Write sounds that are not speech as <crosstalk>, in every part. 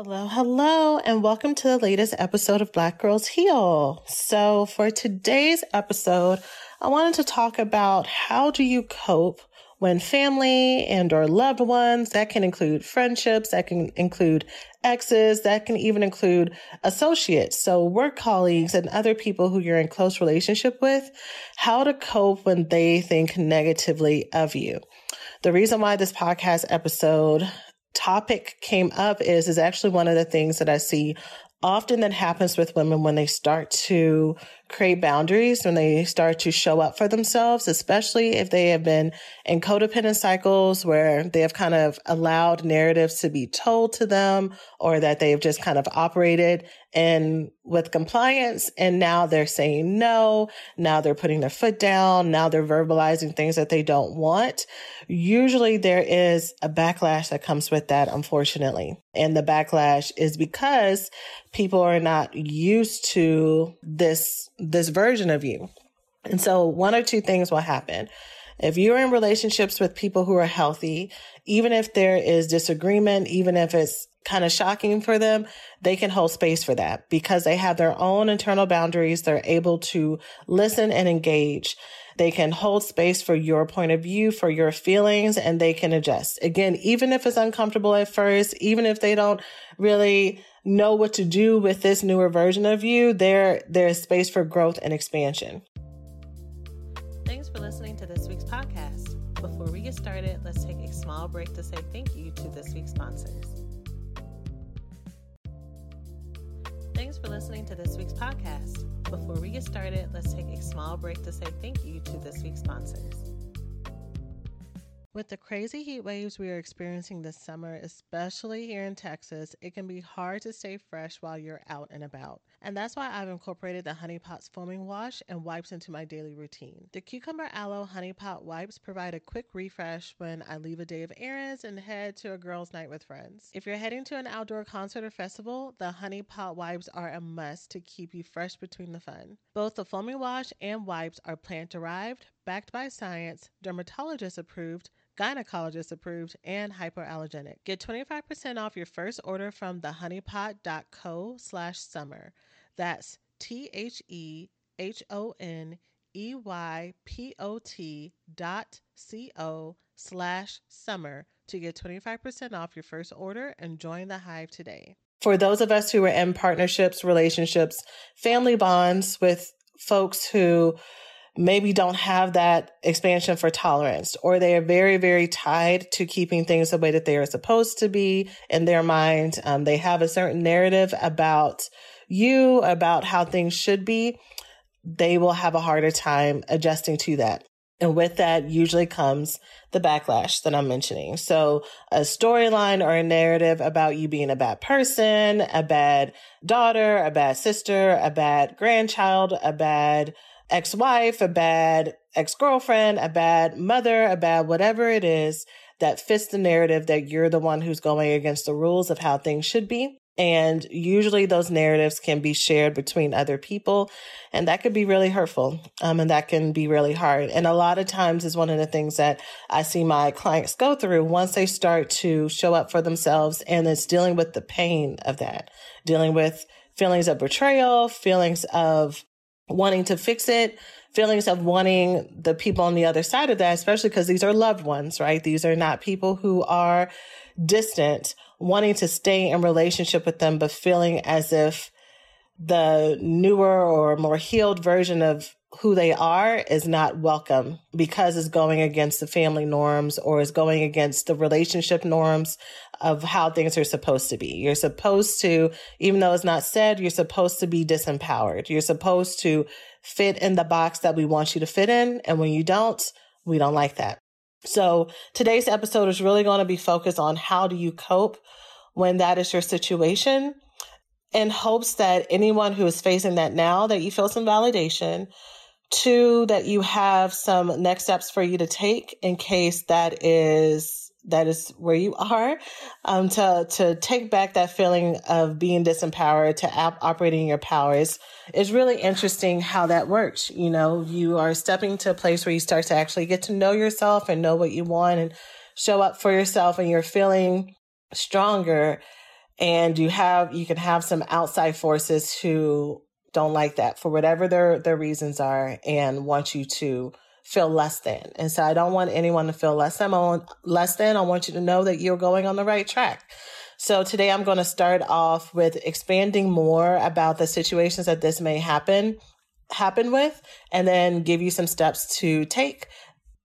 Hello, hello, and welcome to the latest episode of Black Girls Heal. So, for today's episode, I wanted to talk about how do you cope when family and or loved ones, that can include friendships, that can include exes, that can even include associates. So work colleagues and other people who you're in close relationship with, how to cope when they think negatively of you. The reason why this podcast episode topic came up is, is actually one of the things that I see often that happens with women when they start to create boundaries, when they start to show up for themselves, especially if they have been in codependent cycles where they have kind of allowed narratives to be told to them or that they've just kind of operated and with compliance and now they're saying no. Now they're putting their foot down. Now they're verbalizing things that they don't want. Usually there is a backlash that comes with that, unfortunately. And the backlash is because people are not used to this, this version of you. And so one or two things will happen. If you're in relationships with people who are healthy, even if there is disagreement, even if it's kind of shocking for them, they can hold space for that because they have their own internal boundaries. They're able to listen and engage. They can hold space for your point of view, for your feelings, and they can adjust. Again, even if it's uncomfortable at first, even if they don't really know what to do with this newer version of you, there, there's space for growth and expansion. Thanks for listening to this week's podcast. Before we get started, let's take a small break to say thank you to this week's sponsors. Thanks for listening to this week's podcast. Before we get started, let's take a small break to say thank you to this week's sponsors. With the crazy heat waves we are experiencing this summer, especially here in Texas, it can be hard to stay fresh while you're out and about. And that's why I've incorporated the Honey Pot's foaming wash and wipes into my daily routine. The Cucumber Aloe Honey Pot wipes provide a quick refresh when I leave a day of errands and head to a girls' night with friends. If you're heading to an outdoor concert or festival, the Honey Pot wipes are a must to keep you fresh between the fun. Both the foaming wash and wipes are plant derived, backed by science, dermatologist approved, gynecologist approved, and hypoallergenic. Get 25% off your first order from thehoneypot.co slash summer. That's T H E H O N E Y P O T dot C O slash summer to get 25% off your first order and join the hive today. For those of us who are in partnerships, relationships, family bonds with folks who maybe don't have that expansion for tolerance or they are very very tied to keeping things the way that they are supposed to be in their mind. Um, they have a certain narrative about you about how things should be. They will have a harder time adjusting to that. And with that usually comes the backlash that I'm mentioning. So a storyline or a narrative about you being a bad person, a bad daughter, a bad sister, a bad grandchild, a bad ex wife, a bad ex girlfriend, a bad mother, a bad whatever it is that fits the narrative that you're the one who's going against the rules of how things should be. And usually those narratives can be shared between other people and that could be really hurtful. Um, and that can be really hard. And a lot of times is one of the things that I see my clients go through once they start to show up for themselves and it's dealing with the pain of that, dealing with feelings of betrayal, feelings of wanting to fix it, feelings of wanting the people on the other side of that, especially because these are loved ones, right? These are not people who are distant, wanting to stay in relationship with them, but feeling as if the newer or more healed version of who they are is not welcome because it's going against the family norms or is going against the relationship norms of how things are supposed to be. You're supposed to, even though it's not said, you're supposed to be disempowered. You're supposed to fit in the box that we want you to fit in. And when you don't, we don't like that. So today's episode is really going to be focused on how do you cope when that is your situation in hopes that anyone who is facing that now that you feel some validation Two, that you have some next steps for you to take in case that is that is where you are um, to to take back that feeling of being disempowered to op- operating your powers. It's really interesting how that works you know? You are stepping to a place where you start to actually get to know yourself and know what you want and show up for yourself and you're feeling stronger and you have you can have some outside forces who don't like that for whatever their their reasons are and want you to feel less than. And so I don't want anyone to feel less than. I want less than. I want you to know that you're going on the right track. So today I'm going to start off with expanding more about the situations that this may happen happen with and then give you some steps to take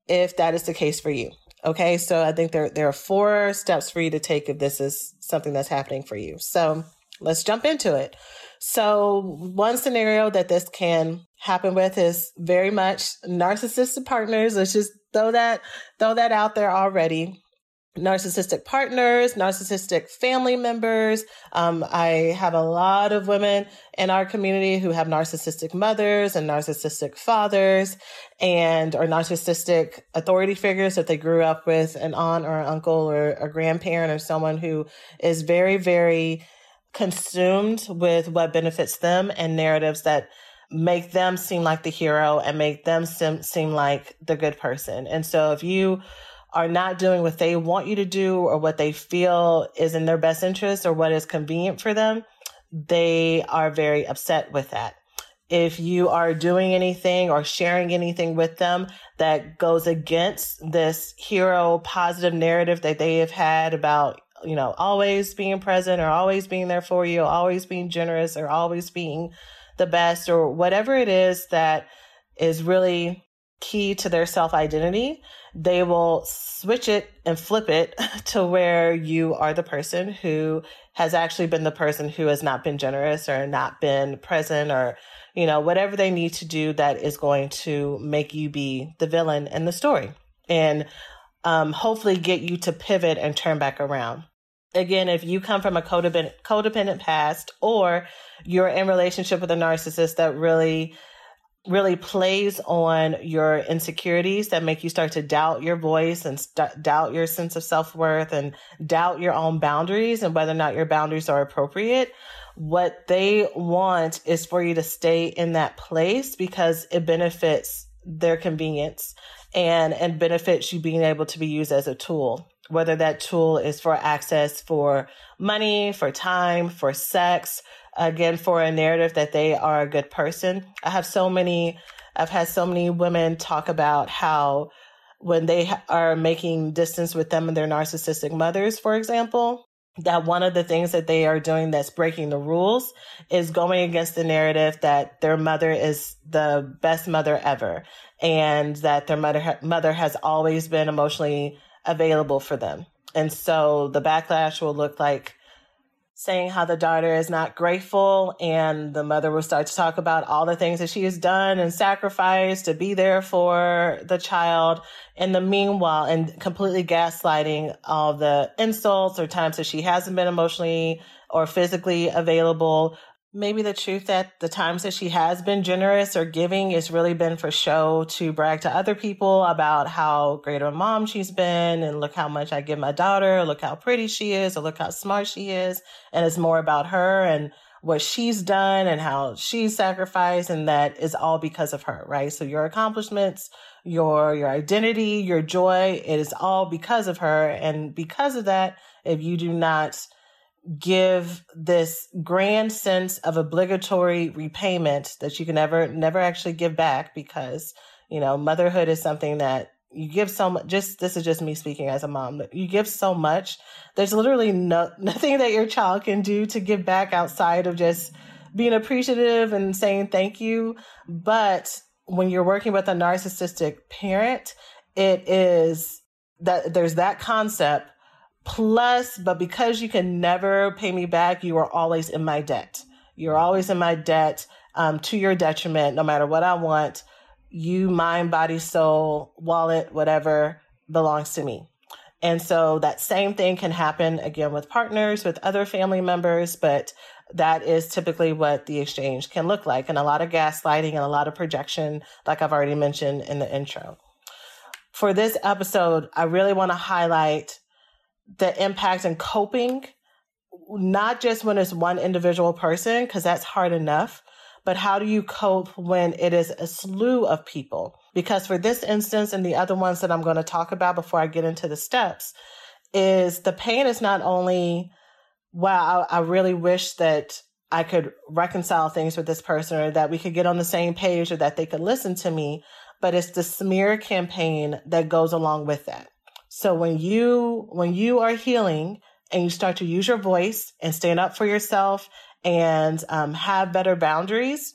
if that is the case for you. Okay? So I think there there are four steps for you to take if this is something that's happening for you. So let's jump into it. So, one scenario that this can happen with is very much narcissistic partners. Let's just throw that throw that out there already. Narcissistic partners, narcissistic family members. Um, I have a lot of women in our community who have narcissistic mothers and narcissistic fathers, and or narcissistic authority figures that they grew up with, an aunt or an uncle or a grandparent or someone who is very, very consumed with what benefits them and narratives that make them seem like the hero and make them seem, seem like the good person. And so if you are not doing what they want you to do or what they feel is in their best interest or what is convenient for them, they are very upset with that. If you are doing anything or sharing anything with them that goes against this hero positive narrative that they have had about you know, always being present or always being there for you, always being generous or always being the best or whatever it is that is really key to their self identity, they will switch it and flip it <laughs> to where you are the person who has actually been the person who has not been generous or not been present or, you know, whatever they need to do that is going to make you be the villain in the story and um, hopefully get you to pivot and turn back around again, if you come from a codependent, codependent past or you're in relationship with a narcissist that really really plays on your insecurities that make you start to doubt your voice and st- doubt your sense of self-worth and doubt your own boundaries and whether or not your boundaries are appropriate what they want is for you to stay in that place because it benefits their convenience and and benefits you being able to be used as a tool whether that tool is for access for money, for time, for sex, again, for a narrative that they are a good person. I have so many, I've had so many women talk about how when they are making distance with them and their narcissistic mothers, for example, that one of the things that they are doing that's breaking the rules is going against the narrative that their mother is the best mother ever and that their mother mother has always been emotionally available for them. And so the backlash will look like saying how the daughter is not grateful and the mother will start to talk about all the things that she has done and sacrificed to be there for the child in the meanwhile and completely gaslighting all the insults or times that she hasn't been emotionally or physically available maybe the truth that the times that she has been generous or giving has really been for show to brag to other people about how great of a mom she's been and look how much I give my daughter, look how pretty she is, or look how smart she is. And it's more about her and what she's done and how she's sacrificed and that is all because of her, right? So your accomplishments, your your identity, your joy, it is all because of her. And because of that, if you do not give this grand sense of obligatory repayment that you can never never actually give back because you know motherhood is something that you give so much just this is just me speaking as a mom you give so much there's literally no <laughs> nothing that your child can do to give back outside of just being appreciative and saying thank you. But when you're working with a narcissistic parent, it is that there's that concept plus, but because you can never pay me back, you are always in my debt. You're always in my debt um, to your detriment, no matter what I want. You, mind, body, soul, wallet, whatever belongs to me. And so that same thing can happen again with partners, with other family members, but that is typically what the exchange can look like. And a lot of gaslighting and a lot of projection, like I've already mentioned in the intro. For this episode, I really want to highlight the impact and coping, not just when it's one individual person, because that's hard enough, but how do you cope when it is a slew of people? Because for this instance and the other ones that I'm going to talk about before I get into the steps, is the pain is not only, wow, I, I really wish that I could reconcile things with this person or that we could get on the same page or that they could listen to me, but it's the smear campaign that goes along with that. So when you when you are healing and you start to use your voice and stand up for yourself and um, have better boundaries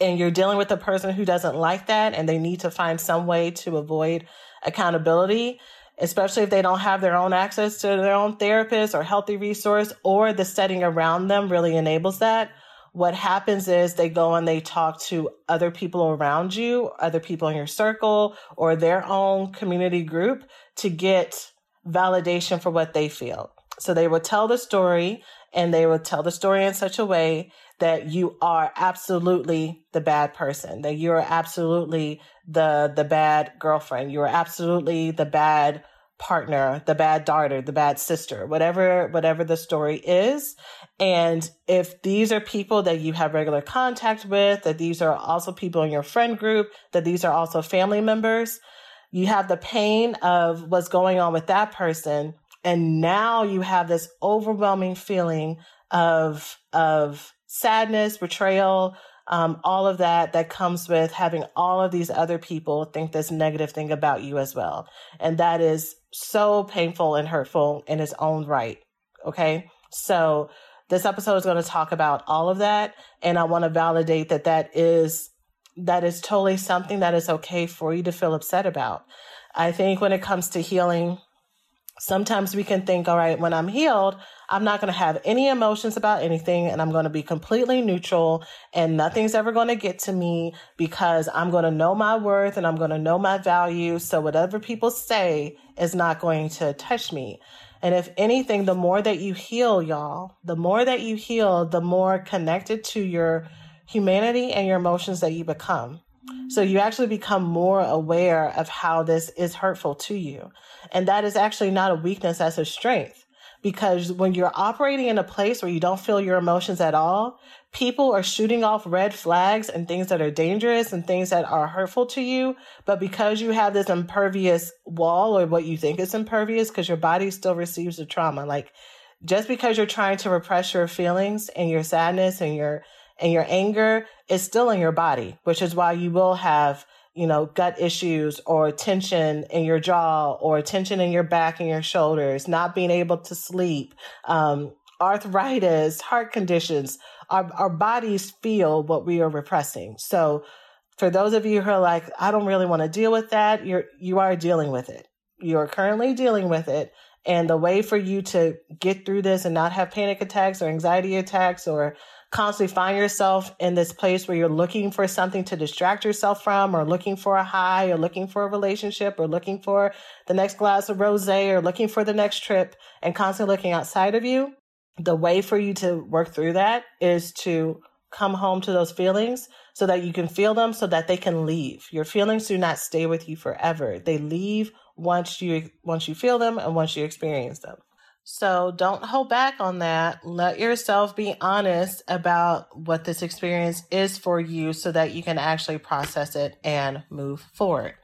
and you're dealing with a person who doesn't like that and they need to find some way to avoid accountability especially if they don't have their own access to their own therapist or healthy resource or the setting around them really enables that what happens is they go and they talk to other people around you other people in your circle or their own community group to get validation for what they feel so they will tell the story and they will tell the story in such a way that you are absolutely the bad person, that you're absolutely the the bad girlfriend, you're absolutely the bad partner, the bad daughter, the bad sister, whatever whatever the story is. And if these are people that you have regular contact with, that these are also people in your friend group, that these are also family members, you have the pain of what's going on with that person and now you have this overwhelming feeling of of sadness betrayal um, all of that that comes with having all of these other people think this negative thing about you as well. And that is so painful and hurtful in its own right okay? So this episode is going to talk about all of that and i want to validate that that is that is totally something that is okay for you to feel upset about i think when it comes to healing Sometimes we can think, all right, when I'm healed, I'm not going to have any emotions about anything and I'm going to be completely neutral and nothing's ever going to get to me because I'm going to know my worth and I'm going to know my value. So whatever people say is not going to touch me. And if anything, the more that you heal, y'all, the more that you heal, the more connected to your humanity and your emotions that you become. So you actually become more aware of how this is hurtful to you. And that is actually not a weakness, that's a strength. Because when you're operating in a place where you don't feel your emotions at all, people are shooting off red flags and things that are dangerous and things that are hurtful to you. But because you have this impervious wall or what you think is impervious, because your body still receives the trauma, like just because you're trying to repress your feelings and your sadness and your and your anger is still in your body, which is why you will have, you know, gut issues or tension in your jaw or tension in your back and your shoulders, not being able to sleep, um, arthritis, heart conditions. Our, our bodies feel what we are repressing. So for those of you who are like, I don't really want to deal with that, you're, you are dealing with it. You are currently dealing with it. And the way for you to get through this and not have panic attacks or anxiety attacks or constantly find yourself in this place where you're looking for something to distract yourself from or looking for a high or looking for a relationship or looking for the next glass of rosé or looking for the next trip and constantly looking outside of you, the way for you to work through that is to come home to those feelings so that you can feel them so that they can leave. Your feelings do not stay with you forever. They leave once you once you feel them and once you experience them. So don't hold back on that. Let yourself be honest about what this experience is for you so that you can actually process it and move forward.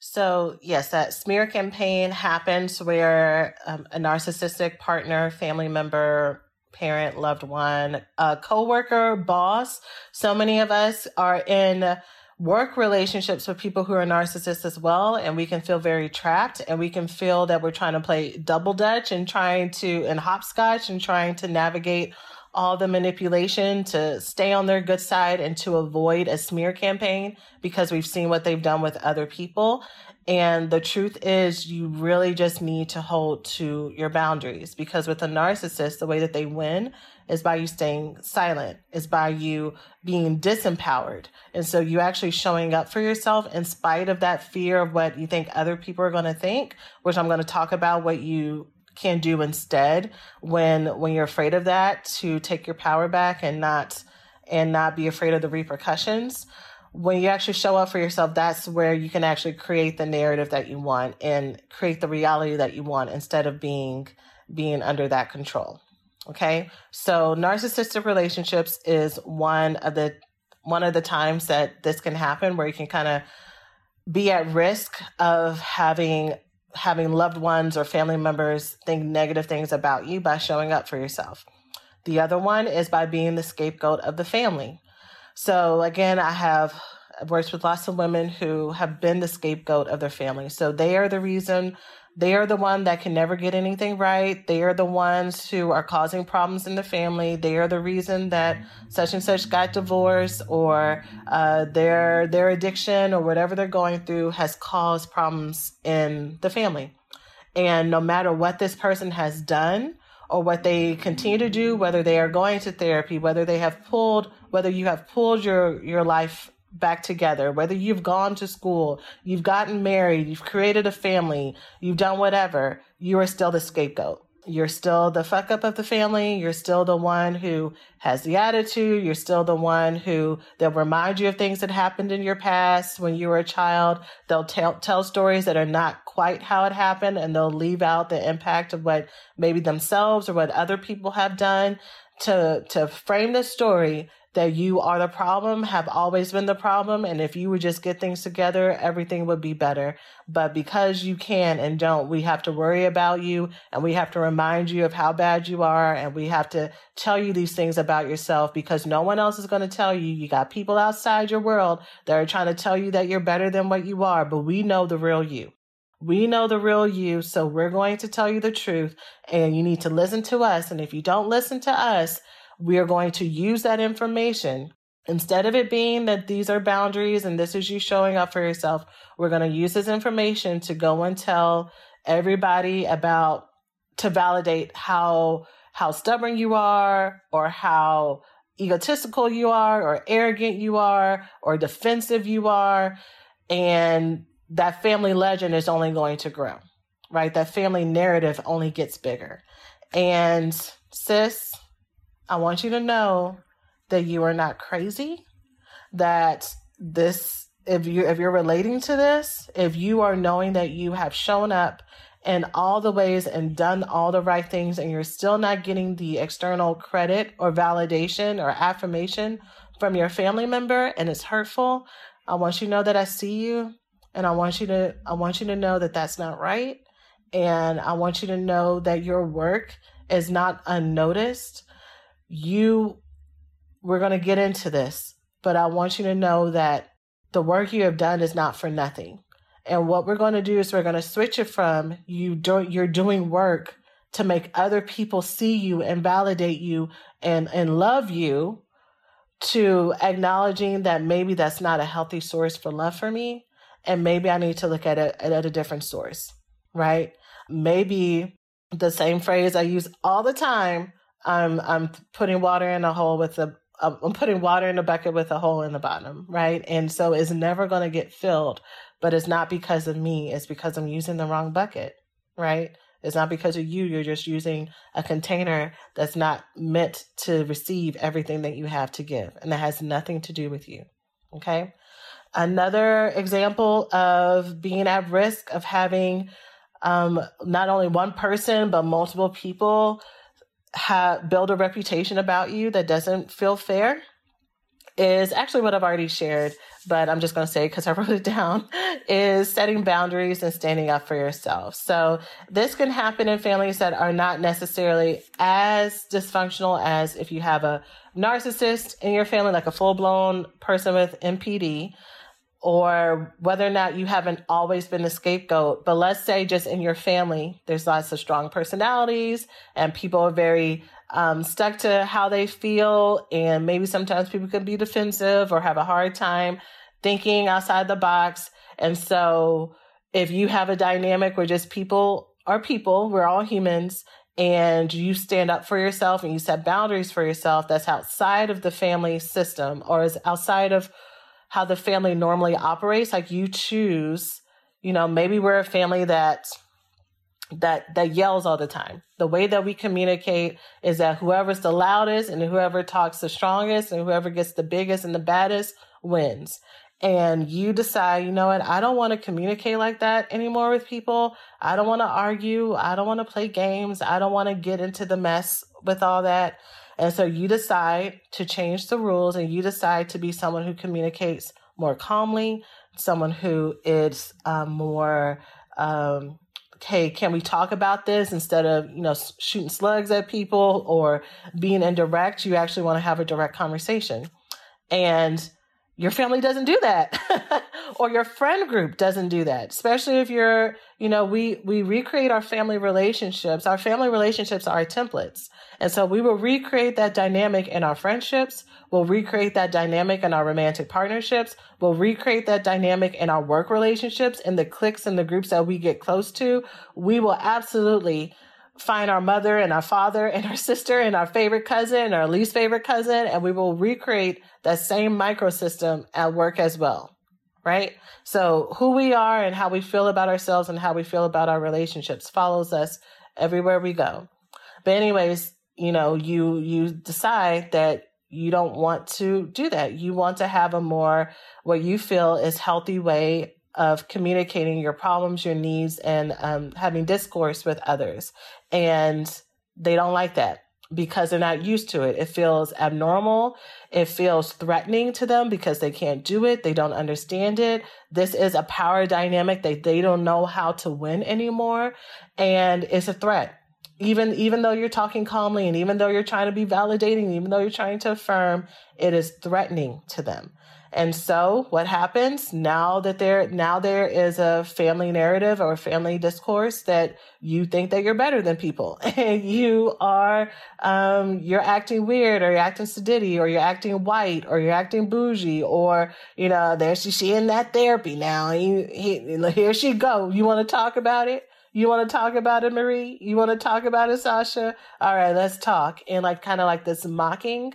So, yes, that smear campaign happens where um, a narcissistic partner, family member, parent, loved one, a coworker, boss. So many of us are in work relationships with people who are narcissists as well and we can feel very trapped and we can feel that we're trying to play double dutch and trying to and hopscotch and trying to navigate all the manipulation to stay on their good side and to avoid a smear campaign because we've seen what they've done with other people. And the truth is, you really just need to hold to your boundaries because with a narcissist, the way that they win is by you staying silent, is by you being disempowered. And so you actually showing up for yourself in spite of that fear of what you think other people are going to think, which I'm going to talk about what you can do instead when when you're afraid of that to take your power back and not and not be afraid of the repercussions. When you actually show up for yourself that's where you can actually create the narrative that you want and create the reality that you want instead of being being under that control okay so narcissistic relationships is one of the one of the times that this can happen where you can kind of be at risk of having having loved ones or family members think negative things about you by showing up for yourself. The other one is by being the scapegoat of the family. So again, I have worked with lots of women who have been the scapegoat of their family. So they are the reason they are the one that can never get anything right. They are the ones who are causing problems in the family. They are the reason that such and such got divorced or uh, their their addiction or whatever they're going through has caused problems in the family. And no matter what this person has done or what they continue to do, whether they are going to therapy, whether they have pulled, whether you have pulled your your life back together, whether you've gone to school, you've gotten married, you've created a family, you've done whatever, you are still the scapegoat. You're still the fuck up of the family. You're still the one who has the attitude. You're still the one who they'll remind you of things that happened in your past when you were a child. They'll tell, tell stories that are not quite how it happened and they'll leave out the impact of what maybe themselves or what other people have done to, to frame the story that you are the problem, have always been the problem. And if you would just get things together, everything would be better. But because you can and don't, we have to worry about you and we have to remind you of how bad you are. And we have to tell you these things about yourself because no one else is going to tell you. You got people outside your world that are trying to tell you that you're better than what you are, but we know the real you. We know the real you, so we're going to tell you the truth, and you need to listen to us. And if you don't listen to us, we are going to use that information. Instead of it being that these are boundaries and this is you showing up for yourself. We're going to use this information to go and tell everybody about to validate how how stubborn you are or how egotistical you are or arrogant you are or defensive you are. And that family legend is only going to grow right? That family narrative only gets bigger. And sis I want you to know that you are not crazy, that this if you if you're relating to this, if you are knowing that you have shown up in all the ways and done all the right things and you're still not getting the external credit or validation or affirmation from your family member and it's hurtful, I want you to know that I see you and I want you to I want you to know that that's not right. And I want you to know that your work is not unnoticed you, we're going to get into this, but I want you to know that the work you have done is not for nothing. And what we're going to do is we're going to switch it from you do, you're doing work to make other people see you and validate you and, and love you to acknowledging that maybe that's not a healthy source for love for me. And maybe I need to look at it at a different source, right? Maybe the same phrase I use all the time I'm I'm putting water in a hole with a I'm putting water in a bucket with a hole in the bottom, right? And so it's never going to get filled, but it's not because of me. It's because I'm using the wrong bucket, right? It's not because of you. You're just using a container that's not meant to receive everything that you have to give. And that has nothing to do with you. Okay. Another example of being at risk of having um, not only one person, but multiple people have build a reputation about you that doesn't feel fair is actually what I've already shared, but I'm just going to say because I <laughs> wrote it down is setting boundaries and standing up for yourself. So this can happen in families that are not necessarily as dysfunctional as if you have a narcissist in your family, like a full blown person with NPD, or whether or not you haven't always been the scapegoat, but let's say just in your family, there's lots of strong personalities and people are very um, stuck to how they feel. And maybe sometimes people can be defensive or have a hard time thinking outside the box. And so if you have a dynamic where just people are people, we're all humans, and you stand up for yourself and you set boundaries for yourself that's outside of the family system or is outside of how the family normally operates like you choose you know maybe we're a family that that that yells all the time the way that we communicate is that whoever's the loudest and whoever talks the strongest and whoever gets the biggest and the baddest wins and you decide, you know what, I don't want to communicate like that anymore with people. I don't want to argue. I don't want to play games. I don't want to get into the mess with all that. And so you decide to change the rules and you decide to be someone who communicates more calmly, someone who is um, more, um, hey, can we talk about this instead of, you know, shooting slugs at people or being indirect? You actually want to have a direct conversation. And your family doesn't do that <laughs> or your friend group doesn't do that especially if you're you know we we recreate our family relationships. Our family relationships are our templates. And so we will recreate that dynamic in our friendships. We'll recreate that dynamic in our romantic partnerships. We'll recreate that dynamic in our work relationships in the cliques and the groups that we get close to. We will absolutely find our mother and our father and our <laughs> sister and our favorite cousin and our least favorite cousin, and we will recreate that same microsystem at work as well. Right? So, who we are and how we feel about ourselves and how we feel about our relationships follows us everywhere we go. But, anyways, you know, you you decide that you don't want to do that. You want to have a more what you feel is healthy way of communicating your problems, your needs, and um, having discourse with others. And they don't like that because they're not used to it. It feels abnormal. It feels threatening to them because they can't do it. They don't understand it. This is a power dynamic that they don't know how to win anymore. And it's a threat. Even, even though you're talking calmly and even though you're trying to be validating, even though you're trying to affirm, it is threatening to them. And so what happens now that there now there is a family narrative or family discourse that you think that you're better than people. <laughs> And you are um, you're acting weird or you're acting sedity or you're acting white or you're acting bougie or you know there she she in that therapy now. He, here she go. You want to talk about it? You want to talk about it Marie? You want to talk about it Sasha? All right let's talk. And like kind of like this mocking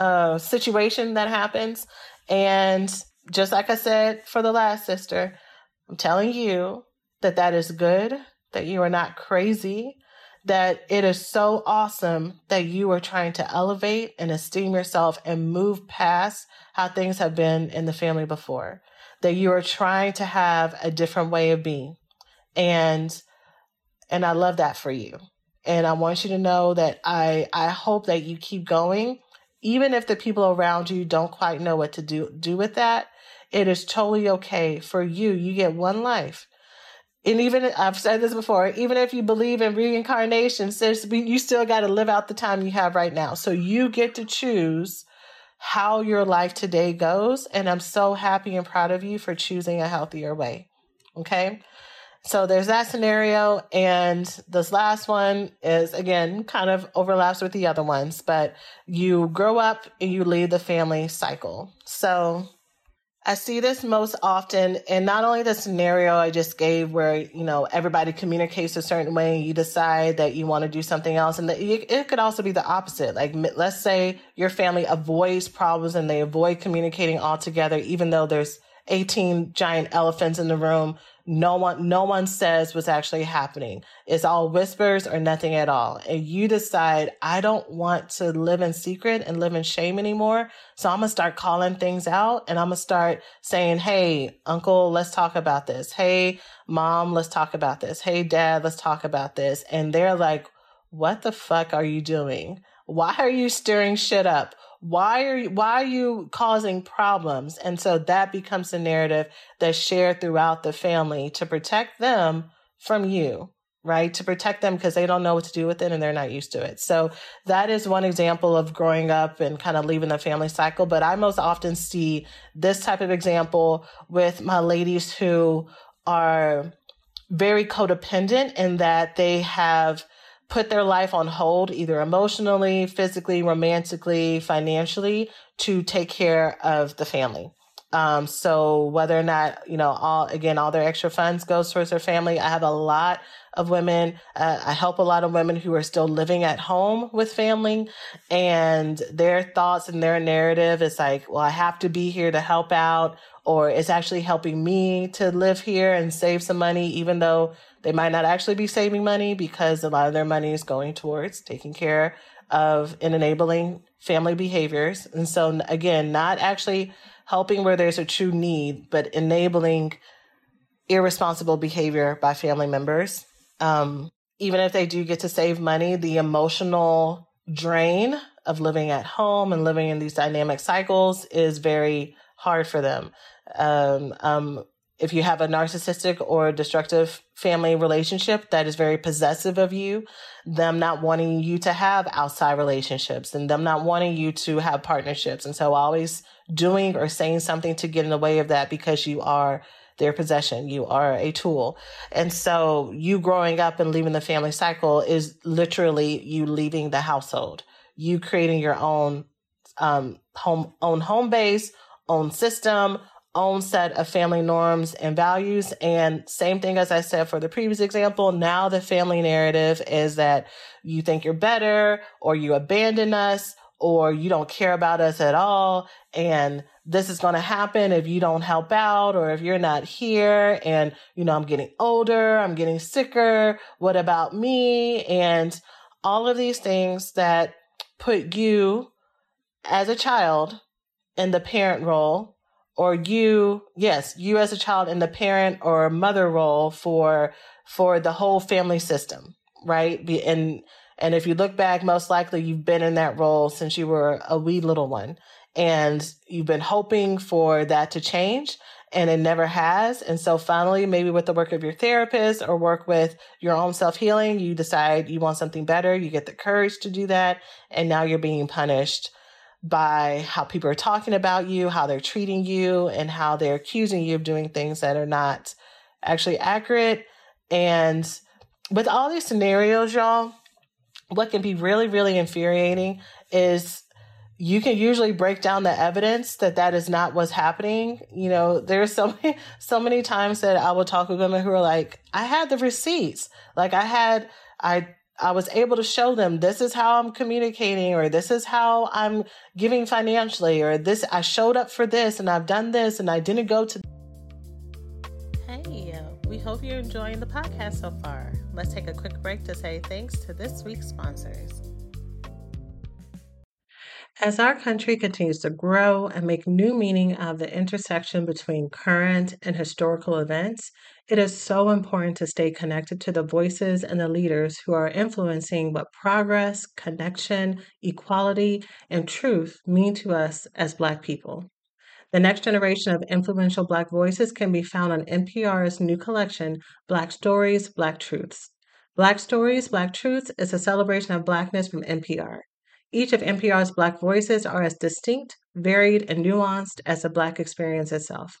uh, situation that happens and just like I said for the last sister, I'm telling you that that is good, that you are not crazy, that it is so awesome that you are trying to elevate and esteem yourself and move past how things have been in the family before, that you are trying to have a different way of being. And and I love that for you. And I want you to know that I I hope that you keep going even if the people around you don't quite know what to do do with that, it is totally okay for you. You get one life. And even I've said this before, even if you believe in reincarnation, you still got to live out the time you have right now. So you get to choose how your life today goes. And I'm so happy and proud of you for choosing a healthier way. Okay. So there's that scenario. And this last one is again kind of overlaps with the other ones, but you grow up and you lead the family cycle. So I see this most often in not only the scenario I just gave where, you know, everybody communicates a certain way and you decide that you want to do something else. And the, it could also be the opposite. Like, let's say your family avoids problems and they avoid communicating altogether, even though there's 18 giant elephants in the room no one no one says what's actually happening. It's all whispers or nothing at all. And you decide i don't want to live in secret and live in shame anymore. So i'm gonna start calling things out and i'm gonna start saying hey uncle let's talk about this. Hey mom let's talk about this. Hey dad let's talk about this. And they're like what the fuck are you doing? Why are you stirring shit up why are you, why are you causing problems? And so that becomes the narrative that's shared throughout the family to protect them from you, right? To protect them because they don't know what to do with it and they're not used to it. So that is one example of growing up and kind of leaving the family cycle. But I most often see this type of example with my ladies who are very codependent in that they have put their life on hold, either emotionally, physically, romantically, financially, to take care of the family. Um, so whether or not, you know, all, again, all their extra funds goes towards their family. I have a lot of women. Uh, I help a lot of women who are still living at home with family and their thoughts and their narrative is like, well, I have to be here to help out or it's actually helping me to live here and save some money, even though they might not actually be saving money because a lot of their money is going towards taking care of and enabling family behaviors. And so again, not actually helping where there's a true need, but enabling irresponsible behavior by family members. Um, even if they do get to save money, the emotional drain of living at home and living in these dynamic cycles is very hard for them. Um, um, if you have a narcissistic or destructive family relationship that is very possessive of you, them not wanting you to have outside relationships and them not wanting you to have partnerships. And so always doing or saying something to get in the way of that because you are their possession. You are a tool. And so you growing up and leaving the family cycle is literally you leaving the household, you creating your own um, home, own home base, own system, own set of family norms and values. And same thing as I said for the previous example, now the family narrative is that you think you're better or you abandon us or you don't care about us at all. And this is going to happen if you don't help out or if you're not here. And, you know, I'm getting older, I'm getting sicker. What about me? And all of these things that put you as a child in the parent role or you, yes, you as a child in the parent or mother role for, for the whole family system, right? And, and if you look back, most likely you've been in that role since you were a wee little one and you've been hoping for that to change and it never has. And so finally, maybe with the work of your therapist or work with your own self healing, you decide you want something better. You get the courage to do that. And now you're being punished by how people are talking about you, how they're treating you, and how they're accusing you of doing things that are not actually accurate. And with all these scenarios, y'all, what can be really, really infuriating is you can usually break down the evidence that that is not what's happening. You know, there's so <laughs> many, so many times that I will talk with women who are like, I had the receipts. Like I had, I I was able to show them this is how I'm communicating, or this is how I'm giving financially, or this I showed up for this and I've done this and I didn't go to. Hey, we hope you're enjoying the podcast so far. Let's take a quick break to say thanks to this week's sponsors. As our country continues to grow and make new meaning of the intersection between current and historical events, it is so important to stay connected to the voices and the leaders who are influencing what progress, connection, equality, and truth mean to us as Black people. The next generation of influential Black voices can be found on NPR's new collection, Black Stories, Black Truths. Black Stories, Black Truths is a celebration of Blackness from NPR. Each of NPR's Black voices are as distinct, varied, and nuanced as the Black experience itself.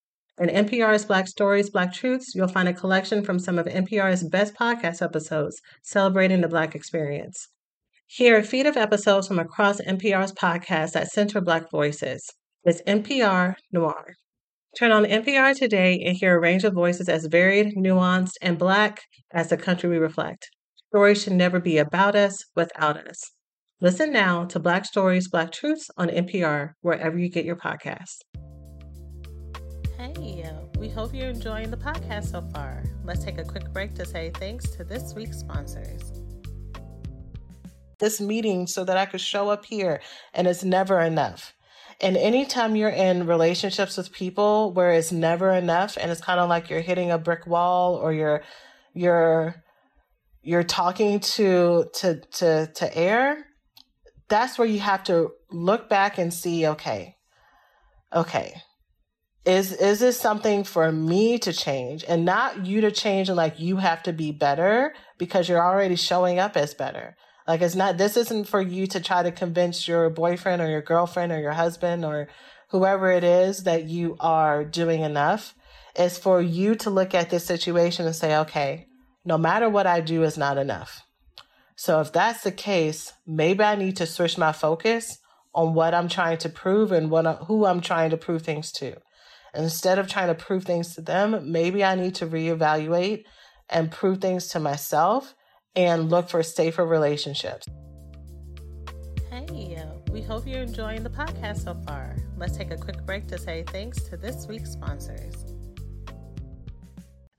In NPR's Black Stories, Black Truths, you'll find a collection from some of NPR's best podcast episodes celebrating the Black experience. Hear a feed of episodes from across NPR's podcasts that center Black voices. It's NPR Noir. Turn on NPR today and hear a range of voices as varied, nuanced, and Black as the country we reflect. Stories should never be about us without us. Listen now to Black Stories, Black Truths on NPR, wherever you get your podcasts. Hey, we hope you're enjoying the podcast so far. Let's take a quick break to say thanks to this week's sponsors. This meeting so that I could show up here, and it's never enough. And anytime you're in relationships with people where it's never enough and it's kind of like you're hitting a brick wall or you're you're you're talking to to to to air, that's where you have to look back and see, okay, okay, is is this something for me to change and not you to change and like you have to be better because you're already showing up as better? Like it's not this isn't for you to try to convince your boyfriend or your girlfriend or your husband or whoever it is that you are doing enough. It's for you to look at this situation and say okay no matter what i do is not enough. So if that's the case maybe i need to switch my focus on what i'm trying to prove and what who i'm trying to prove things to Instead of trying to prove things to them, maybe I need to reevaluate and prove things to myself and look for safer relationships. Hey, we hope you're enjoying the podcast so far. Let's take a quick break to say thanks to this week's sponsors.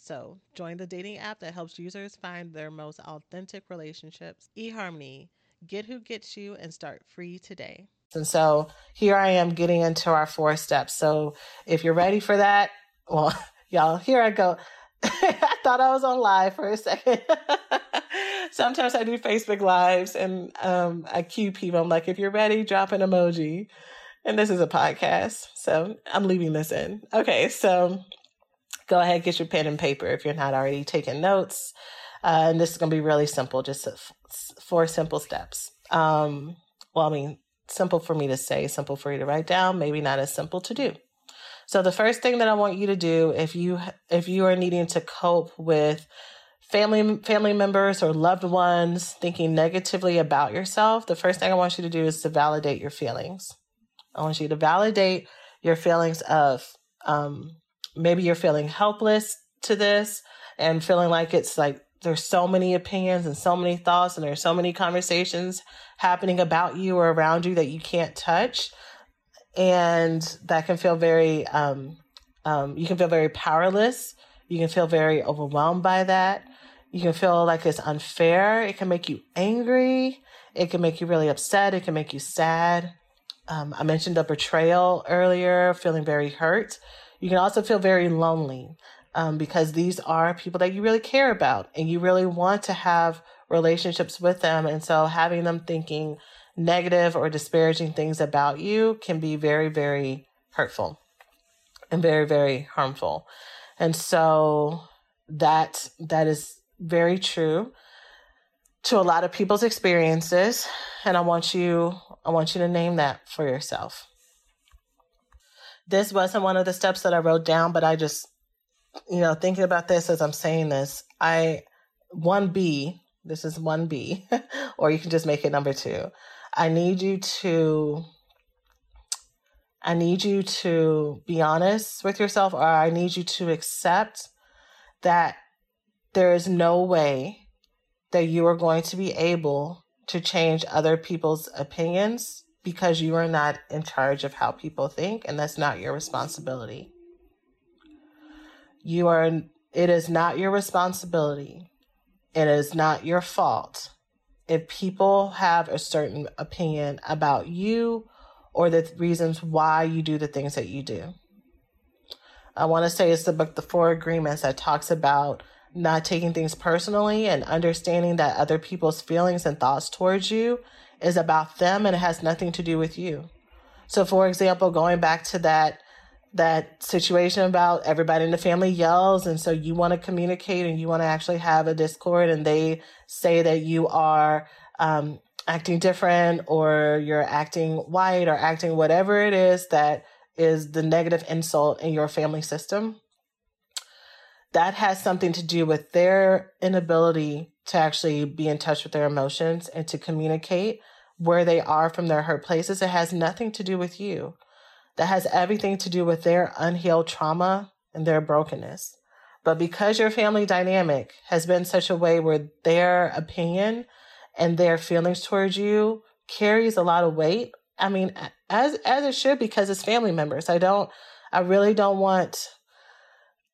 So, join the dating app that helps users find their most authentic relationships. eHarmony, get who gets you and start free today. And so, here I am getting into our four steps. So, if you're ready for that, well, <laughs> y'all, here I go. <laughs> I thought I was on live for a second. <laughs> Sometimes I do Facebook lives and um, I cue people. I'm like, if you're ready, drop an emoji. And this is a podcast, so I'm leaving this in. Okay, so go ahead, get your pen and paper if you're not already taking notes. Uh, and this is going to be really simple, just four simple steps. Um, well, I mean, simple for me to say, simple for you to write down, maybe not as simple to do. So the first thing that I want you to do if you if you are needing to cope with family family members or loved ones thinking negatively about yourself, the first thing I want you to do is to validate your feelings. I want you to validate your feelings of um, maybe you're feeling helpless to this and feeling like it's like there's so many opinions and so many thoughts and there's so many conversations happening about you or around you that you can't touch. And that can feel very um, um, you can feel very powerless. You can feel very overwhelmed by that. You can feel like it's unfair. It can make you angry. It can make you really upset. It can make you sad. Um, i mentioned a betrayal earlier feeling very hurt you can also feel very lonely um, because these are people that you really care about and you really want to have relationships with them. And so having them thinking negative or disparaging things about you can be very, very hurtful and very, very harmful. And so that that is very true to a lot of people's experiences and I want you I want you to name that for yourself. This wasn't one of the steps that I wrote down, but I just, you know, thinking about this as I'm saying this, I, 1B, this is 1B, <laughs> or you can just make it number two. I need you to, I need you to be honest with yourself, or I need you to accept that there is no way that you are going to be able to change other people's opinions because you are not in charge of how people think, and that's not your responsibility. You are, it is not your responsibility. It is not your fault if people have a certain opinion about you or the reasons why you do the things that you do. I want to say it's the book, The Four Agreements, that talks about not taking things personally and understanding that other people's feelings and thoughts towards you is about them and it has nothing to do with you. So for example, going back to that that situation about everybody in the family yells and so you want to communicate and you want to actually have a discord and they say that you are um, acting different or you're acting white or acting whatever it is that is the negative insult in your family system that has something to do with their inability to actually be in touch with their emotions and to communicate where they are from their hurt places. It has nothing to do with you. That has everything to do with their unhealed trauma and their brokenness. But because your family dynamic has been such a way where their opinion and their feelings towards you carries a lot of weight, I mean, as as it should because it's family members. I don't I really don't want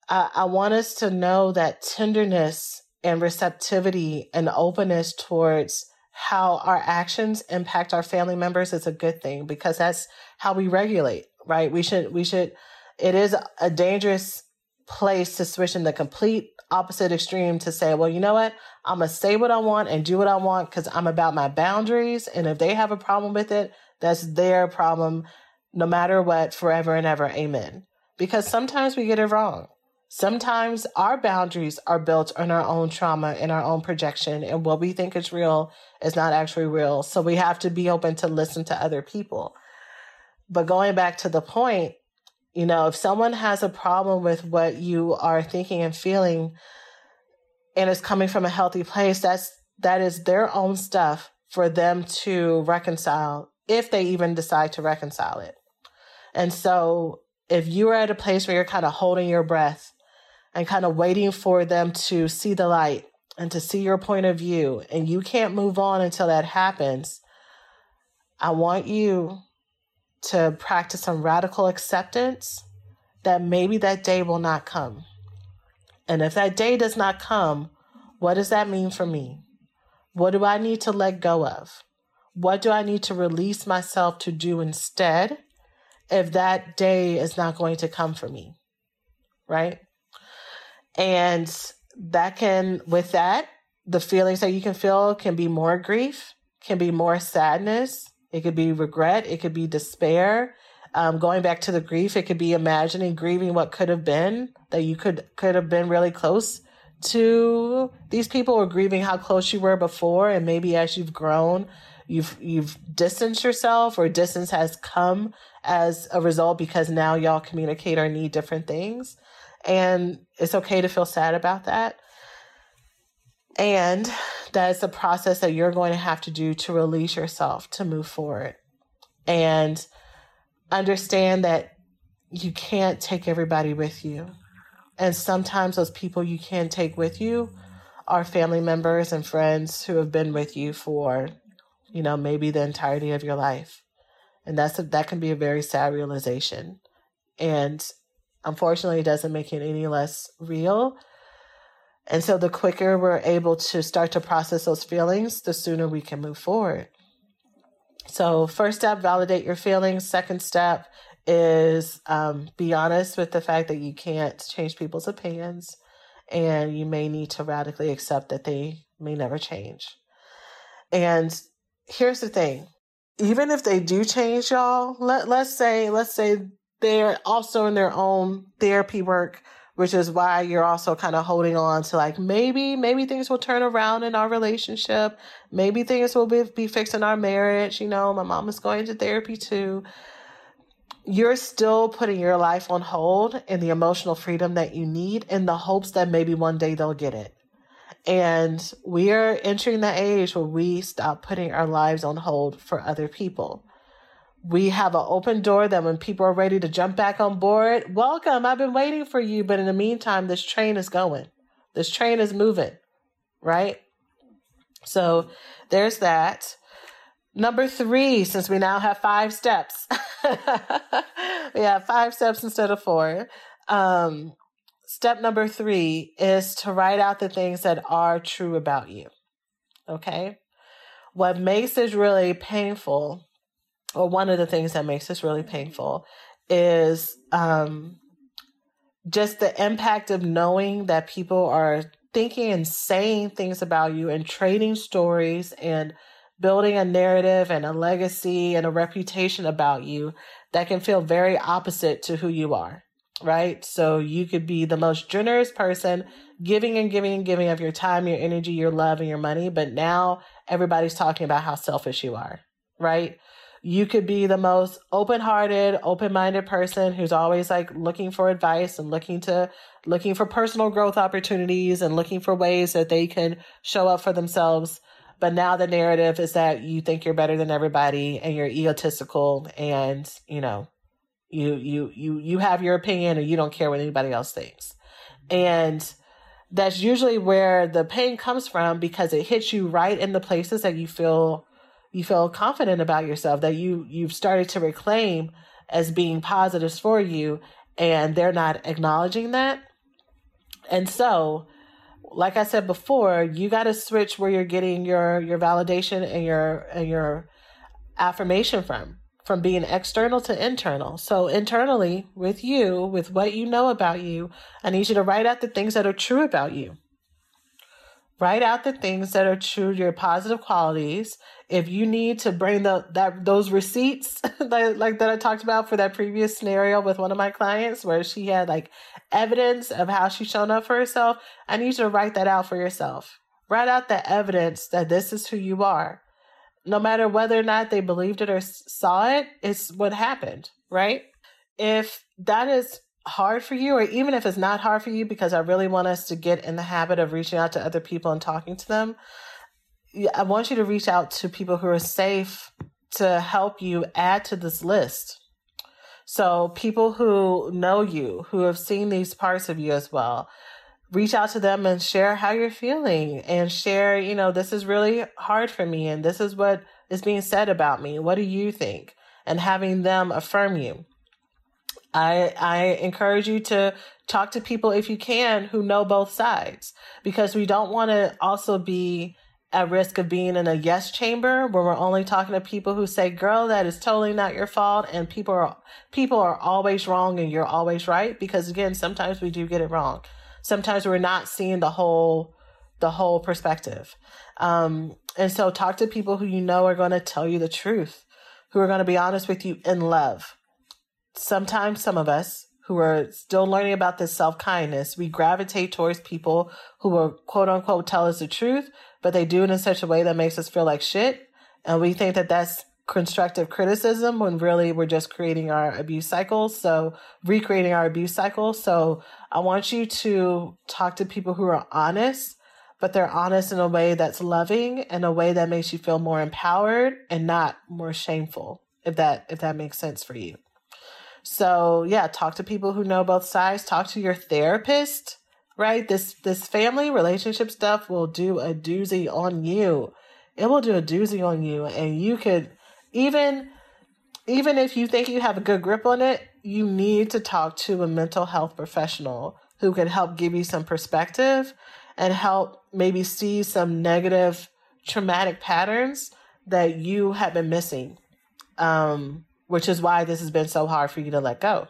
I, I want us to know that tenderness and receptivity and openness towards how our actions impact our family members is a good thing because that's how we regulate, right? We should, we should, it is a dangerous place to switch in the complete opposite extreme to say, well, you know what? I'm going to say what I want and do what I want because I'm about my boundaries. And if they have a problem with it, that's their problem, no matter what, forever and ever. Amen. Because sometimes we get it wrong. Sometimes our boundaries are built on our own trauma and our own projection, and what we think is real is not actually real. So we have to be open to listen to other people. But going back to the point, you know, if someone has a problem with what you are thinking and feeling and it's coming from a healthy place, that's that is their own stuff for them to reconcile if they even decide to reconcile it. And so if you are at a place where you're kind of holding your breath and kind of waiting for them to see the light and to see your point of view, and you can't move on until that happens, I want you to practice some radical acceptance that maybe that day will not come. And if that day does not come, what does that mean for me? What do I need to let go of? What do I need to release myself to do instead if that day is not going to come for me? Right? And that can, with that, the feelings that you can feel can be more grief, can be more sadness, it could be regret, it could be despair. Um, going back to the grief, it could be imagining grieving what could have been that you could could have been really close to these people, or grieving how close you were before, and maybe as you've grown, you've you've distanced yourself, or distance has come as a result because now y'all communicate or need different things. And it's okay to feel sad about that. And that is a process that you're going to have to do to release yourself to move forward. And understand that you can't take everybody with you. And sometimes those people you can take with you are family members and friends who have been with you for, you know, maybe the entirety of your life. And that's a, that can be a very sad realization. And unfortunately it doesn't make it any less real. And so the quicker we're able to start to process those feelings, the sooner we can move forward. So, first step, validate your feelings. Second step is um, be honest with the fact that you can't change people's opinions and you may need to radically accept that they may never change. And here's the thing even if they do change, y'all, let, let's say, let's say they're also in their own therapy work, which is why you're also kind of holding on to like maybe, maybe things will turn around in our relationship. Maybe things will be, be fixed in our marriage. You know, my mom is going to therapy too. You're still putting your life on hold and the emotional freedom that you need in the hopes that maybe one day they'll get it. And we are entering the age where we stop putting our lives on hold for other people we have an open door that when people are ready to jump back on board, welcome. I've been waiting for you. But in the meantime, this train is going, this train is moving, right? So there's that. Number three, since we now have five steps, <laughs> we have five steps instead of four. Um, step number three is to write out the things that are true about you. Okay. What makes this really painful or one of the things that makes this really painful is um, just the impact of knowing that people are thinking and saying things about you and trading stories and building a narrative and a legacy and a reputation about you that can feel very opposite to who you are, right? So you could be the most generous person, giving and giving and giving of your time, your energy, your love, and your money, but now everybody's talking about how selfish you are, right? You could be the most open hearted, open minded person who's always like looking for advice and looking to, looking for personal growth opportunities and looking for ways that they can show up for themselves. But now the narrative is that you think you're better than everybody and you're egotistical and, you know, you, you, you, you have your opinion and you don't care what anybody else thinks. And, that's usually where the pain comes from because it hits you right in the places that you feel you feel confident about yourself that you you've started to reclaim as being positives for you and they're not acknowledging that. And so like i said before you got to switch where you're getting your your validation and your and your affirmation from from being external to internal. So internally with you with what you know about you i need you to write out the things that are true about you write out the things that are true your positive qualities if you need to bring the that those receipts <laughs> that, like that I talked about for that previous scenario with one of my clients where she had like evidence of how she's shown up for herself, I need you to write that out for yourself. Write out the evidence that this is who you are. No matter whether or not they believed it or saw it, it's what happened, right? If that is hard for you, or even if it's not hard for you, because I really want us to get in the habit of reaching out to other people and talking to them, I want you to reach out to people who are safe to help you add to this list. So, people who know you, who have seen these parts of you as well, reach out to them and share how you're feeling and share, you know, this is really hard for me and this is what is being said about me. What do you think? And having them affirm you. I I encourage you to talk to people if you can who know both sides because we don't want to also be at risk of being in a yes chamber where we're only talking to people who say, girl, that is totally not your fault. And people are, people are always wrong and you're always right. Because again, sometimes we do get it wrong. Sometimes we're not seeing the whole, the whole perspective. Um, and so talk to people who you know are going to tell you the truth, who are going to be honest with you in love. Sometimes some of us who are still learning about this self kindness, we gravitate towards people who will quote unquote tell us the truth, but they do it in such a way that makes us feel like shit. And we think that that's constructive criticism when really we're just creating our abuse cycles. So recreating our abuse cycle. So I want you to talk to people who are honest, but they're honest in a way that's loving and a way that makes you feel more empowered and not more shameful. If that, if that makes sense for you. So yeah, talk to people who know both sides, talk to your therapist right? This this family relationship stuff will do a doozy on you. It will do a doozy on you and you could even even if you think you have a good grip on it, you need to talk to a mental health professional who can help give you some perspective and help maybe see some negative traumatic patterns that you have been missing. Um, which is why this has been so hard for you to let go.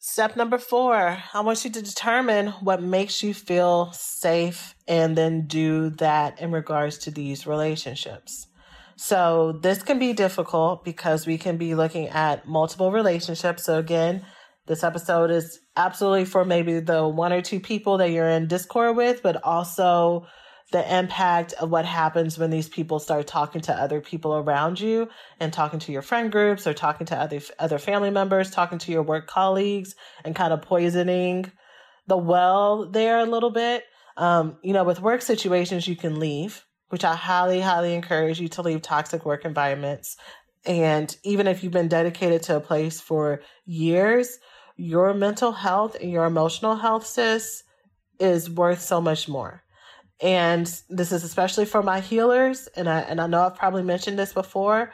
Step number four, I want you to determine what makes you feel safe and then do that in regards to these relationships. So, this can be difficult because we can be looking at multiple relationships. So, again, this episode is absolutely for maybe the one or two people that you're in Discord with, but also the impact of what happens when these people start talking to other people around you and talking to your friend groups or talking to other other family members, talking to your work colleagues and kind of poisoning the well there a little bit. Um, you know, with work situations, you can leave, which I highly, highly encourage you to leave toxic work environments. And even if you've been dedicated to a place for years, your mental health and your emotional health, sis, is worth so much more. And this is especially for my healers. And I, and I know I've probably mentioned this before.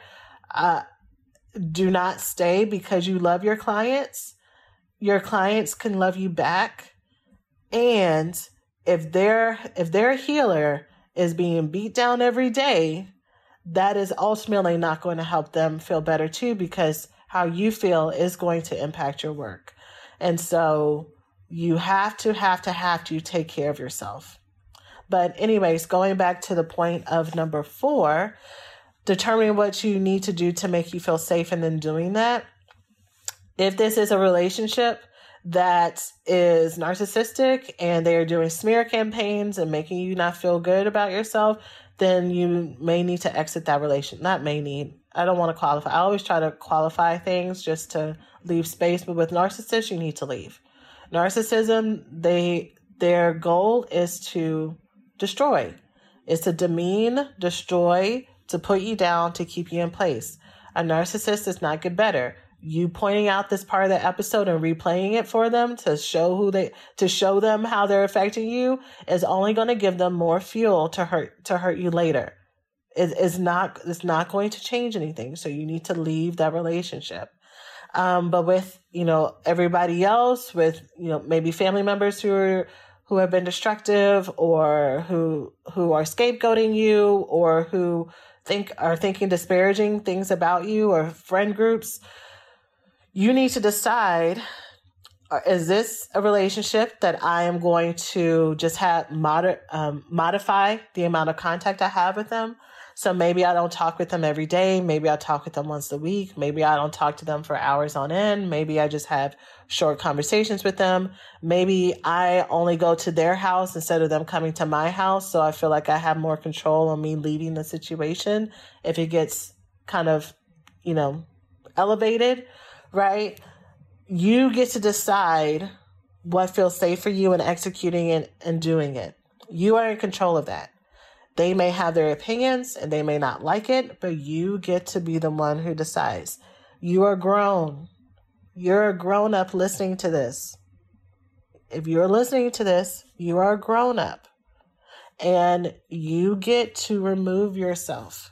Uh, do not stay because you love your clients. Your clients can love you back. And if their if their healer is being beat down every day, that is ultimately not going to help them feel better too because how you feel is going to impact your work. And so you have to have to have to take care of yourself But, anyways, going back to the point of number four, determining what you need to do to make you feel safe and then doing that. If this is a relationship that is narcissistic and they are doing smear campaigns and making you not feel good about yourself, then you may need to exit that relation. Not may need. I don't want to qualify. I always try to qualify things just to leave space, but with narcissists, you need to leave. Narcissism, they their goal is to destroy. Is to demean, destroy, to put you down, to keep you in place. A narcissist does not get better. You pointing out this part of the episode and replaying it for them to show who they to show them how they're affecting you is only going to give them more fuel to hurt to hurt you later. It is not it's not going to change anything. So you need to leave that relationship. Um, but with you know everybody else, with you know maybe family members who are who have been destructive or who who are scapegoating you or who think are thinking disparaging things about you or friend groups you need to decide uh, is this a relationship that I am going to just have mod- um, modify the amount of contact I have with them? So maybe I don't talk with them every day. Maybe I talk with them once a week. Maybe I don't talk to them for hours on end. Maybe I just have short conversations with them. Maybe I only go to their house instead of them coming to my house. So I feel like I have more control on me leading the situation if it gets kind of, you know, elevated, right? You get to decide what feels safe for you and executing it and doing it. You are in control of that. They may have their opinions and they may not like it, but you get to be the one who decides. You are grown. You're a grown up listening to this. If you're listening to this, you are a grown up and you get to remove yourself.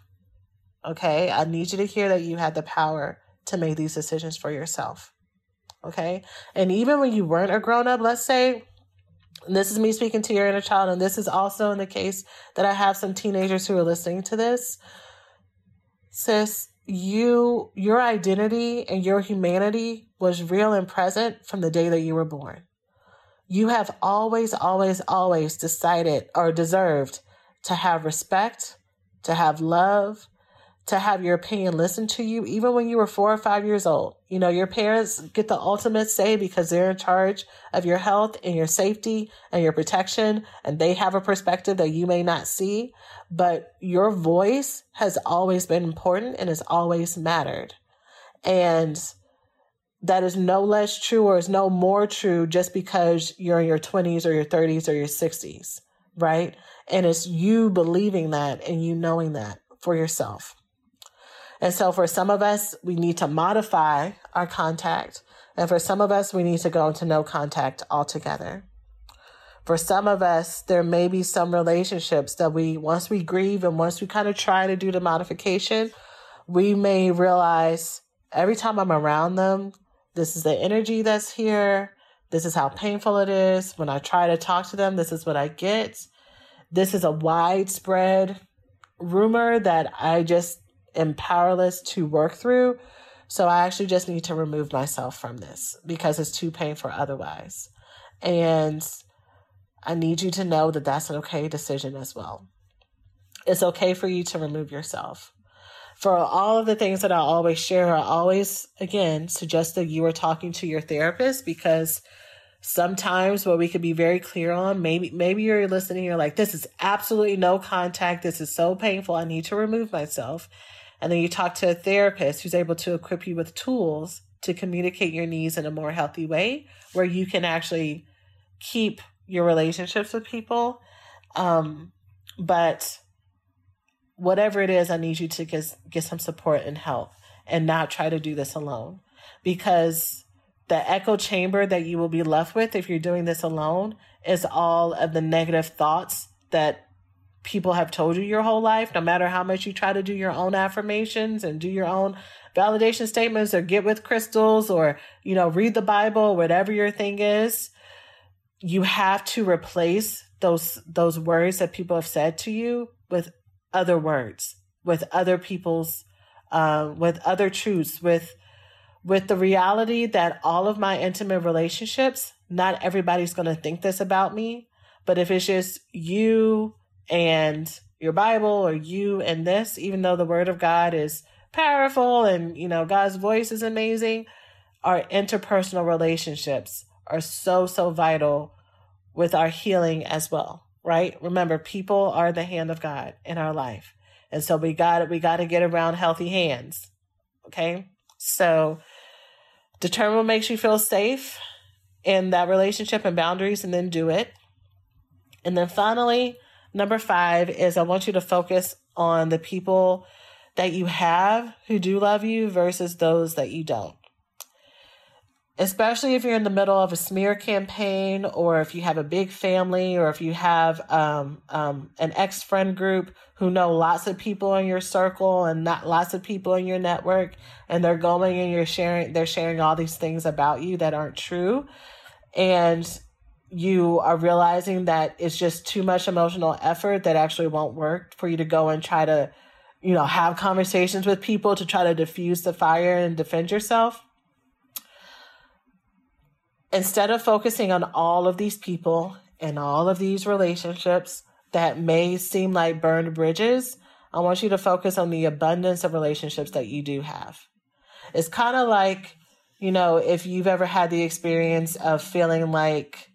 Okay. I need you to hear that you had the power to make these decisions for yourself. Okay. And even when you weren't a grown up, let's say this is me speaking to your inner child, and this is also in the case that I have some teenagers who are listening to this. Sis, you your identity and your humanity was real and present from the day that you were born. You have always, always, always decided or deserved to have respect, to have love, to have your opinion listened to you, even when you were four or five years old. You know, your parents get the ultimate say because they're in charge of your health and your safety and your protection, and they have a perspective that you may not see. But your voice has always been important and has always mattered. And that is no less true or is no more true just because you're in your 20s or your 30s or your 60s, right? And it's you believing that and you knowing that for yourself. And so for some of us, we need to modify our contact. And for some of us, we need to go into no contact altogether. For some of us, there may be some relationships that we, once we grieve and once we kind of try to do the modification, we may realize every time I'm around them, this is the energy that's here. This is how painful it is. When I try to talk to them, this is what I get. This is a widespread rumor that I just am powerless to work through. So I actually just need to remove myself from this because it's too painful otherwise. And I need you to know that that's an okay decision as well. It's okay for you to remove yourself. For all of the things that I always share, I always, again, suggest that you are talking to your therapist because sometimes what we could be very clear on, maybe, maybe you're listening, you're like, this is absolutely no contact. This is so painful. I need to remove myself. And then you talk to a therapist who's able to equip you with tools to communicate your needs in a more healthy way where you can actually keep your relationships with people. Um, but whatever it is, I need you to get, get some support and help and not try to do this alone because the echo chamber that you will be left with if you're doing this alone is all of the negative thoughts that people have told you your whole life, no matter how much you try to do your own affirmations and do your own validation statements or get with crystals or, you know, read the Bible, whatever your thing is, you have to replace those those words that people have said to you with other words, with other people's uh, with other truths, with with the reality that all of my intimate relationships, not everybody's going to think this about me, But if it's just you and your Bible or you and this, even though the word of God is powerful and, you know, God's voice is amazing, our interpersonal relationships are so, so vital with our healing as well, right? Remember, people are the hand of God in our life. And so we got we got to get around healthy hands. Okay? So determine what makes you feel safe in that relationship and boundaries and then do it. And then finally, number 5 is I want you to focus on the people that you have who do love you versus those that you don't. Especially if you're in the middle of a smear campaign or if you have a big family or if you have um, um, an ex friend group who know lots of people in your circle and not lots of people in your network and they're going and you're sharing they're sharing all these things about you that aren't true. And you are realizing that it's just too much emotional effort that actually won't work for you to go and try to you know have conversations with people to try to diffuse the fire and defend yourself instead of focusing on all of these people and all of these relationships that may seem like burned bridges, I want you to focus on the abundance of relationships that you do have. It's kind of like, you know, if you've ever had the experience of feeling like,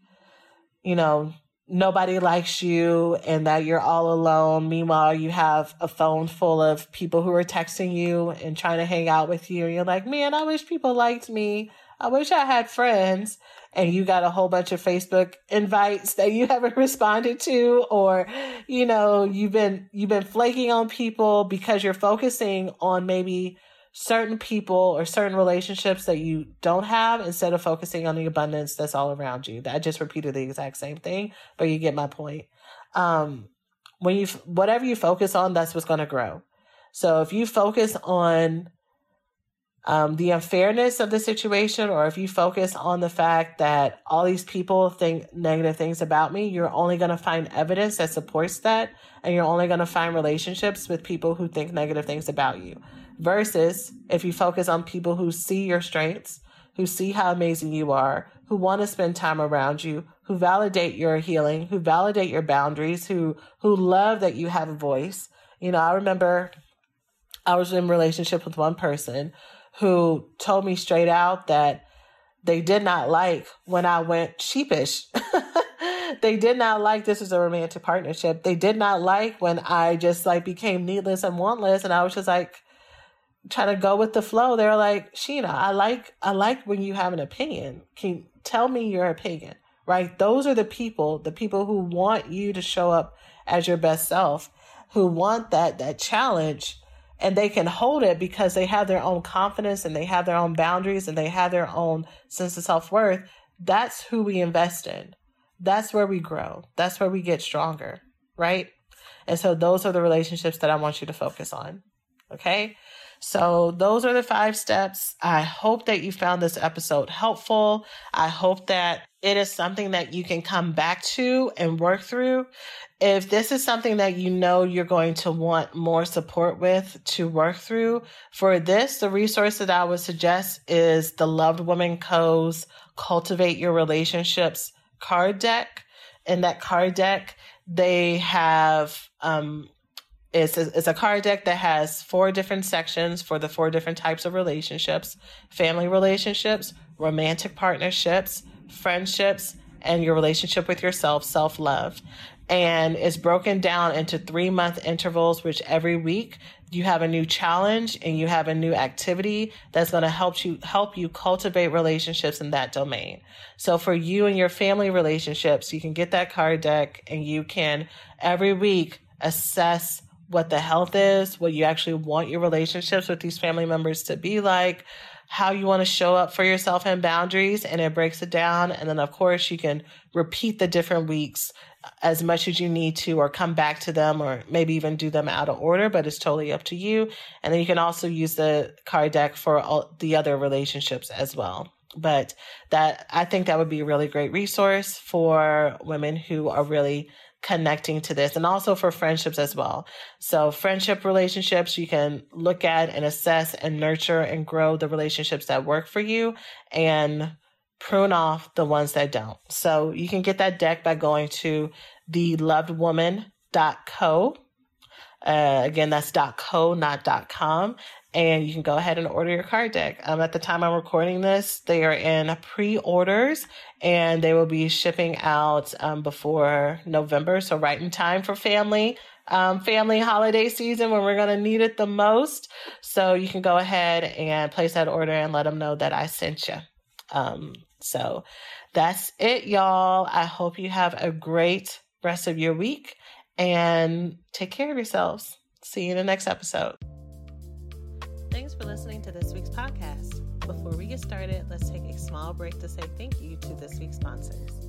you know, nobody likes you and that you're all alone. Meanwhile, you have a phone full of people who are texting you and trying to hang out with you. And you're like, man, I wish people liked me. I wish I had friends and you got a whole bunch of Facebook invites that you <laughs> haven't responded to or you know you've been you've been flaking on people because you're focusing on maybe certain people or certain relationships that you don't have instead of focusing on the abundance that's all around you. I just repeated the exact same thing, but you get my point. Um, when you whatever you focus on, that's what's going to grow. So if you focus on um, the unfairness of the situation, or if you focus on the fact that all these people think negative things about me, you're only going to find evidence that supports that. And you're only going to find relationships with people who think negative things about you. Versus if you focus on people who see your strengths, who see how amazing you are, who want to spend time around you, who validate your healing, who validate your boundaries, who who love that you have a voice. You know, I remember I was in relationship with one person who told me straight out that they did not like when I went sheepish. <laughs> they did not like this was a romantic partnership. They did not like when I just like became needless and wantless and I was just like trying to go with the flow. They were like, Sheena, I like I like when you have an opinion. Can you tell me your opinion? Right? Those are the people, the people who want you to show up as your best self, who want that that challenge and they can hold it because they have their own confidence and they have their own boundaries and they have their own sense of self-worth. That's who we invest in. That's where we grow. That's where we get stronger right? And so those are the relationships that i want you to focus on okay? So those are the five steps. I hope that you found this episode helpful. I hope that it is something that you can come back to and work through if this is something that you know you're going to want more support with to work through, for this, the resource that I would suggest is the Loved Woman Co.'s Cultivate Your Relationships card deck. In that card deck, they have um, it's a, it's a card deck that has four different sections for the four different types of relationships family relationships, romantic partnerships, friendships, and your relationship with yourself, self love and it's broken down into three month intervals, which every week you have a new challenge and you have a new activity that's going to help you help you cultivate relationships in that domain. So for you and your family relationships, you can get that card deck and you can every week assess what the health is, what you actually want your relationships with these family members to be like, how you want to show up for yourself and boundaries, and it breaks it down. And then, of course, you can repeat the different weeks uh, as much as you need to, or come back to them, or maybe even do them out of order, but it's totally up to you. And then you can also use the card deck for all the other relationships as well. But that I think that would be a really great resource for women who are really connecting to this and also for friendships as well. So friendship relationships, you can look at and assess and nurture and grow the relationships that work for you and prune off the ones that don't. So you can get that deck by going to thelovedwoman.co. Uh, again, that's dot .co, not .com. And you can go ahead and order your card deck. Um, at the time I'm recording this, they are in pre-orders and they will be shipping out um, before November. So right in time for family um, family holiday season when we're going to need it the most. So you can go ahead and place that order and let them know that I sent you. Um, so that's it, y'all. I hope you have a great rest of your week and take care of yourselves. See you in the next episode. Thanks for listening to this week's podcast. Before we get started, let's take a small break to say thank you to this week's sponsors.